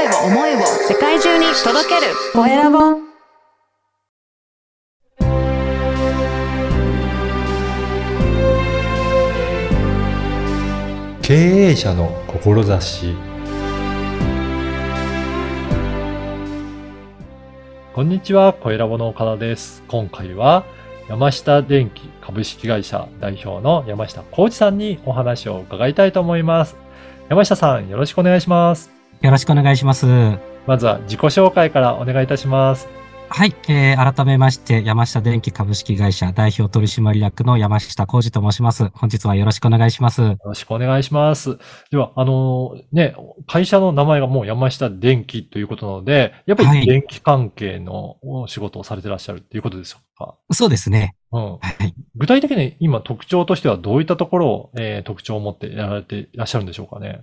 声を思いを世界中に届けるコエラボ経営者の志こんにちは、コエラボの岡田です。今回は山下電機株式会社代表の山下浩二さんにお話を伺いたいと思います。山下さん、よろしくお願いします。よろしくお願いします。はまずは自己紹介からお願いいたします。い、えー、改めまして、山下電機株式会社代表取締役の山下浩二と申します。本日はよろしくお願いします。よろしくお願いします。では、あのね、会社の名前がもう山下電機ということなので、やっぱはいり電気関係のお仕事をされてらっしゃるっていうことでしょうか？そうですね。うん。はい。具体的に今特徴としてはどういったところを、えー特徴を持ってやられていらっしゃるんでしょうかね？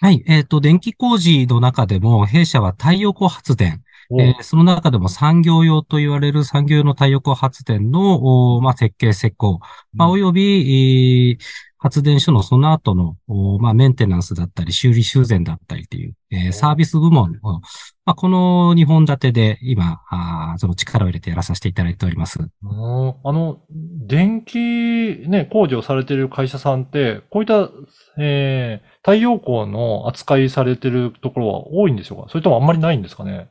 はい。えっ、と、電気工事の中でも、弊社は太陽光発電、おえーその中でも産業用と言われる産業用の太陽光発電の、おまあ、設計施工、まあ、および、えー発電所のその後の、おまあ、メンテナンスだったり、修理修繕だったりっていう、えーサービス部門。を、まあ、この2本立てで今、あーその力を入れてやらさせていただいております。うんあの、電気ね、工事をされている会社さんって、こういった、えー太陽光の扱いされてるところは多いんでしょうか？それともあんまりないんですかね？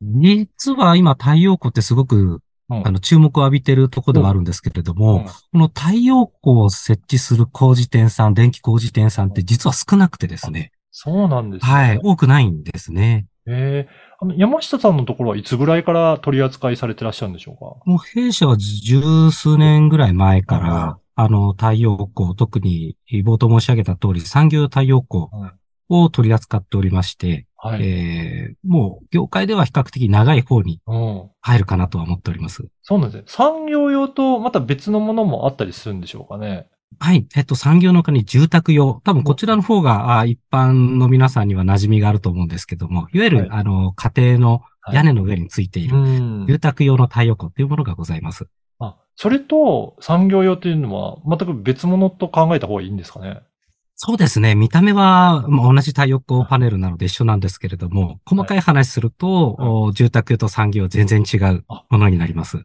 実は今、太陽光ってすごく、うんあの、注目を浴びているところではあるんですけれども、うんこの太陽光を設置する工事店さん、電気工事店さんって実は少なくてですね。そうなんですね。はい、多くないんですね。えーあの、山下さんのところはいつぐらいから取り扱いされてらっしゃるんでしょうか？もう弊社は十数年ぐらい前かうんら、あの、太陽光、特に冒頭申し上げた通り、産業用太陽光を取り扱っておりまして、はい。えーもう業界では比較的長い方にうん。入るかなとは思っております。そうなんですね。産業用とまた別のものもあったりするんでしょうかね？はい。えっと、産業の他に住宅用。多分こちらの方が、あ一般の皆さんには馴染みがあると思うんですけども、いわゆる、はいあの、家庭の屋根の上についている、ん住宅用の太陽光というものがございます。あ、それと産業用というのは全く別物と考えた方がいいんですかね？そうですね。見た目は、まあ同じ太陽光パネルなので一緒なんですけれども、細かい話すると、はいお住宅用と産業全然違うものになります。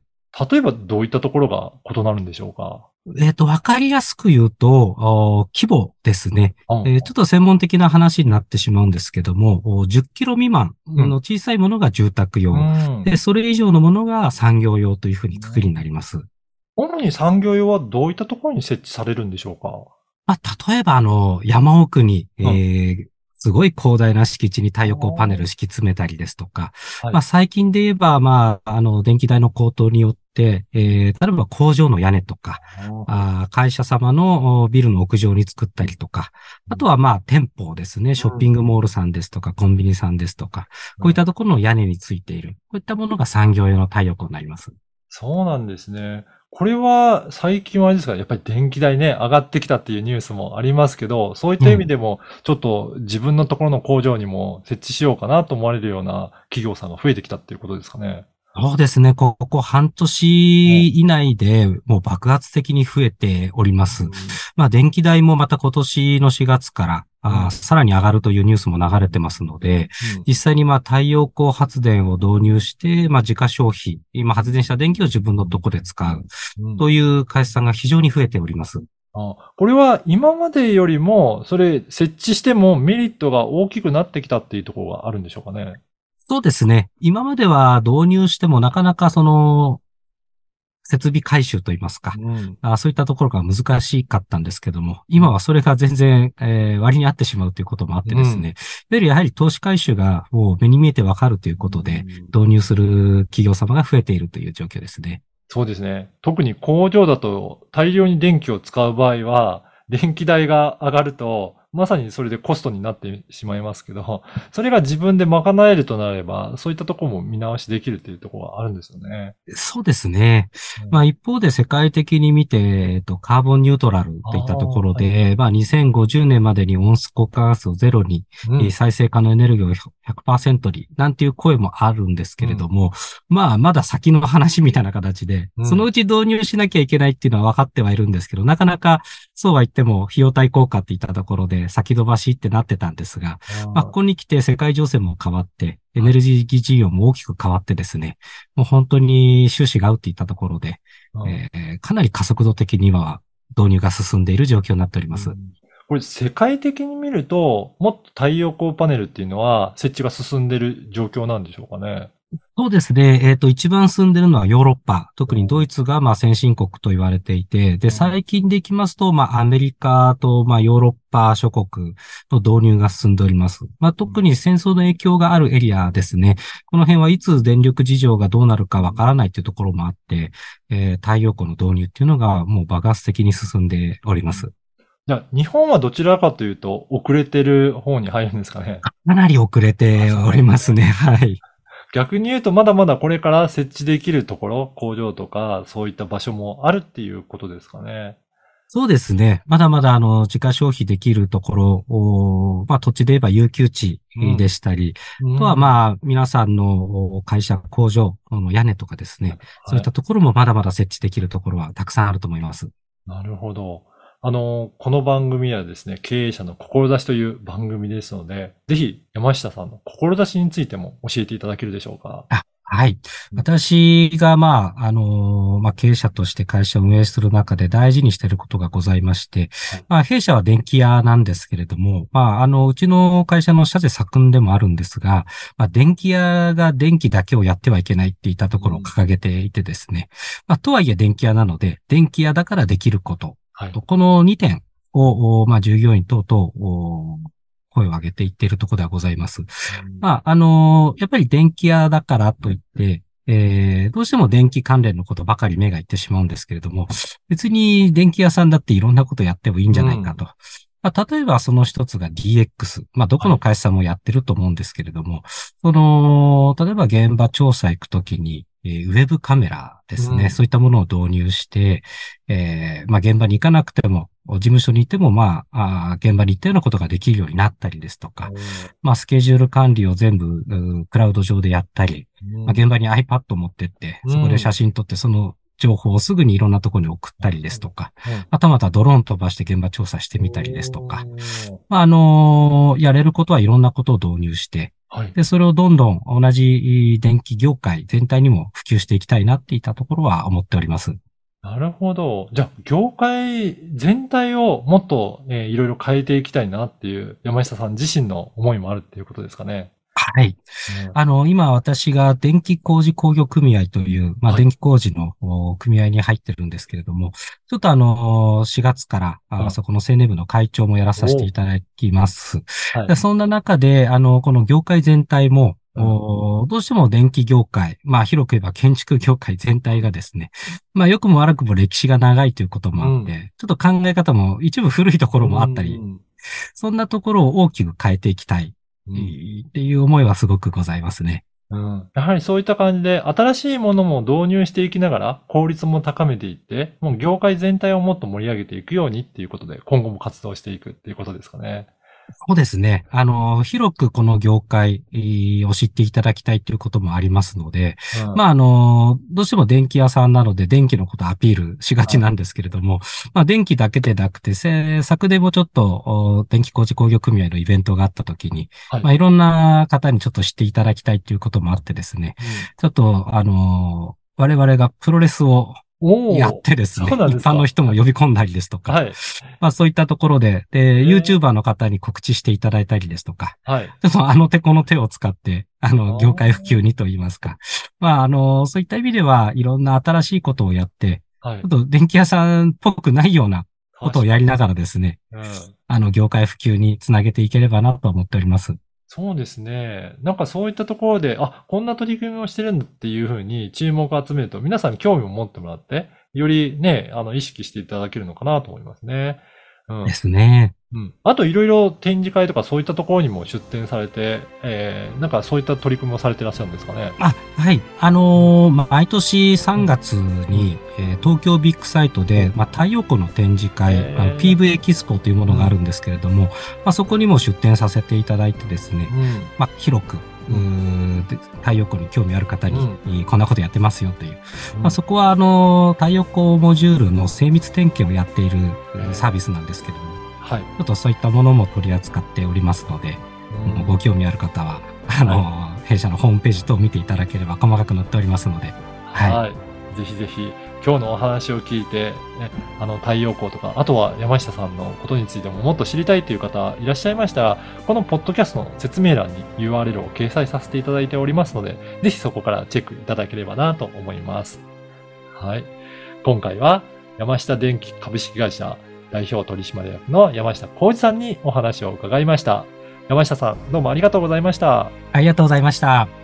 例えばどういったところが異なるんでしょうか？えっ、と、わかりやすく言うと、お規模ですね。うんえーちょっと専門的な話になってしまうんですけども、お10キロ未満の小さいものが住宅用。うんで、それ以上のものが産業用というふうにくくりになります。主に産業用はどういったところに設置されるんでしょうか？まあ、例えば、あの、山奥に、えうんーすごい広大な敷地に太陽光パネル敷き詰めたりですとか、はいまあ、最近で言えば、まあ、あの、電気代の高騰によって、えー例えば工場の屋根とか、あー。会社様のおビルの屋上に作ったりとか、あとはまあ店舗ですね、ショッピングモールさんですとか、コンビニさんですとか、こういったところの屋根についている、こういったものが産業用の太陽光になります。そうなんですね。これは最近はあれですか、やっぱり電気代ね、上がってきたっていうニュースもありますけど、そういった意味でも、ちょっと自分のところの工場にも設置しようかなと思われるような企業さんが増えてきたっていうことですかね。そうですね、ここ半年以内でもう爆発的に増えております。まあ電気代もまた今年の4月から、あさらに上がるというニュースも流れてますので、うん実際にまあ太陽光発電を導入して、まあ自家消費、今発電した電気を自分のとこで使ううんという会社さんが非常に増えております。あこれは今までよりも、それ設置してもメリットが大きくなってきたっていうところがあるんでしょうかね。そうですね。今までは導入してもなかなかその、設備回収といいますか、うん。あそういったところが難しかったんですけども、今はそれが全然、えー割に合ってしまうということもあってですね、うんいわゆるやはり投資回収がもう目に見えてわかるということで、うん導入する企業様が増えているという状況ですね。そうですね。特に工場だと大量に電気を使う場合は、電気代が上がると、まさにそれでコストになってしまいますけど、それが自分で賄えるとなれば、そういったところも見直しできるっていうところがあるんですよね。そうですね。うん。まあ一方で世界的に見て、えっと、カーボンニュートラルといったところで、まあ2050年までに温室効果ガスをゼロに、うん。えー再生可能エネルギーを100%に、なんていう声もあるんですけれども、まあまだ先の話みたいな形で、うん。そのうち導入しなきゃいけないっていうのは分かってはいるんですけど、なかなかそうは言っても費用対効果っていったところで、で先延ばしってなってたんですが、まあ、ここに来て世界情勢も変わって、エネルギー事業も大きく変わってですね、もう本当に収支が合うっていったところで、うんえーかなり加速度的には導入が進んでいる状況になっております。うんこれ世界的に見ると、もっと太陽光パネルっていうのは設置が進んでる状況なんでしょうかね？そうですね。えっ、と、一番進んでるのはヨーロッパ。特にドイツが、まあ、先進国と言われていて、で、最近でいきますと、まあ、アメリカと、まあ、ヨーロッパ諸国の導入が進んでおります。まあ、特に戦争の影響があるエリアですね。この辺はいつ電力事情がどうなるかわからないというところもあって、えー太陽光の導入っていうのがもう爆発的に進んでおります。じゃあ、日本はどちらかというと遅れてる方に入るんですかね？かなり遅れておりますね。はい。逆に言うと、まだまだこれから設置できるところ、工場とか、そういった場所もあるっていうことですかね。そうですね。まだまだ、あの、自家消費できるところ、おまあ、土地で言えば有給地でしたり、あとはあ、まあ、皆さんのお会社、工場の屋根とかですね、そういったところもまだまだ設置できるところはたくさんあると思います。なるほど。あの、この番組はですね、経営者の志という番組ですので、ぜひ山下さんの志についても教えていただけるでしょうか。はい。うん私が、まあ、あのまあ、経営者として会社を運営する中で大事にしていることがございましてはい、まあ、弊社は電気屋なんですけれども、まあ、あの、うちの会社の社税作訓でもあるんですが、まあ、電気屋が電気だけをやってはいけないっていったところを掲げていてですね、まあ、とはいえ電気屋なので、電気屋だからできること、はい。この2点を、おまあ、従業員等々、お声を上げていっているところではございます。まあ、あのやっぱり電気屋だからといって、えー、どうしても電気関連のことばかり目がいってしまうんですけれども、別に電気屋さんだっていろんなことやってもいいんじゃないかと。まあ、例えばその一つが DX。まあ、どこの会社さんもやってると思うんですけれども、その、例えば現場調査行くときに、えーウェブカメラですね、うん。そういったものを導入して、えーまあ、現場に行かなくても、事務所に行っても、まあ、あー現場に行ったようなことができるようになったりですとか、まあ、スケジュール管理を全部、クラウド上でやったり、うん。まあ、現場に iPad を持ってって、そこで写真撮って、その情報をすぐにいろんなところに送ったりですとか、またまたドローン飛ばして現場調査してみたりですとか、まあ、あのーやれることはいろんなことを導入して、はい。で、それをどんどん同じ電気業界全体にも普及していきたいなっていったところは思っております。なるほど。じゃあ、業界全体をもっと、えーいろいろ変えていきたいなっていう山下さん自身の思いもあるっていうことですかね。はい。うん。あの、今私が電気工事工業組合という、まあ、はい。電気工事のお組合に入ってるんですけれども、ちょっとあの、4月から、あうん。そこの青年部の会長もやらさせていただきます。はい。で。そんな中で、あの、この業界全体も、うん。おどうしても電気業界、まあ広く言えば建築業界全体がですね、まあ良くも悪くも歴史が長いということもあって、うちょっと考え方も一部古いところもあったりう、ん。そんなところを大きく変えていきたい、うんっていう思いはすごくございますね。うんやはりそういった感じで、新しいものも導入していきながら、効率も高めていって、もう業界全体をもっと盛り上げていくようにっていうことで、今後も活動していくっていうことですかね。そうですね。あの、広くこの業界えーを知っていただきたいということもありますので、うん。まあ、あの、どうしても電気屋さんなので電気のことをアピールしがちなんですけれども、まあ、電気だけでなくて、せ昨年もちょっと、お電気工事工業組合のイベントがあった時に、はい。まあ、いろんな方にちょっと知っていただきたいということもあってですね、ちょっと、あの、我々がプロレスをやってですね、一般の人も呼び込んだりですとか、はい。まあそういったところで、で、ー YouTuber の方に告知していただいたりですとか、はい。ちょっとあの手この手を使って、ああの、ー業界普及にと言いますか。まあ、あの、そういった意味では、いろんな新しいことをやって、はいちょっ。と電気屋さんっぽくないようなことをやりながらですね、うんあの、業界普及につなげていければなと思っております。そうですね。なんかそういったところで、あ、こんな取り組みをしてるんだっていうふうに注目を集めると、皆さんに興味を持ってもらって、よりね、あの、意識していただけるのかなと思いますね。うんで。すね。うん。あといろいろ展示会とかそういったところにも出展されて、えー、なんかそういった取り組みをされていらっしゃるんですかね？あ、はい。あのーまあ、毎年3月に、えー東京ビッグサイトで、まあ、太陽光の展示会、へーあの PV エキスポというものがあるんですけれども、まあ、そこにも出展させていただいてですね、うん。まあ、広く、うーで太陽光に興味ある方に、うこんなことやってますよという。まあ、そこは、あの、太陽光モジュールの精密点検をやっているサービスなんですけれども、はい。ちょっとそういったものも取り扱っておりますので、うんご興味ある方は、あの、弊社のホームページ等を見ていただければ細かく載っておりますので、はいはい。ぜひぜひ、今日のお話を聞いて、ね、あの、太陽光とか、あとは山下さんのことについてももっと知りたいという方いらっしゃいましたら、このポッドキャストの説明欄に URL を掲載させていただいておりますので、ぜひそこからチェックいただければなと思います。はい。今回は、山下電機株式会社代表取締役の山下浩二さんにお話を伺いました。山下さん、どうもありがとうございました。ありがとうございました。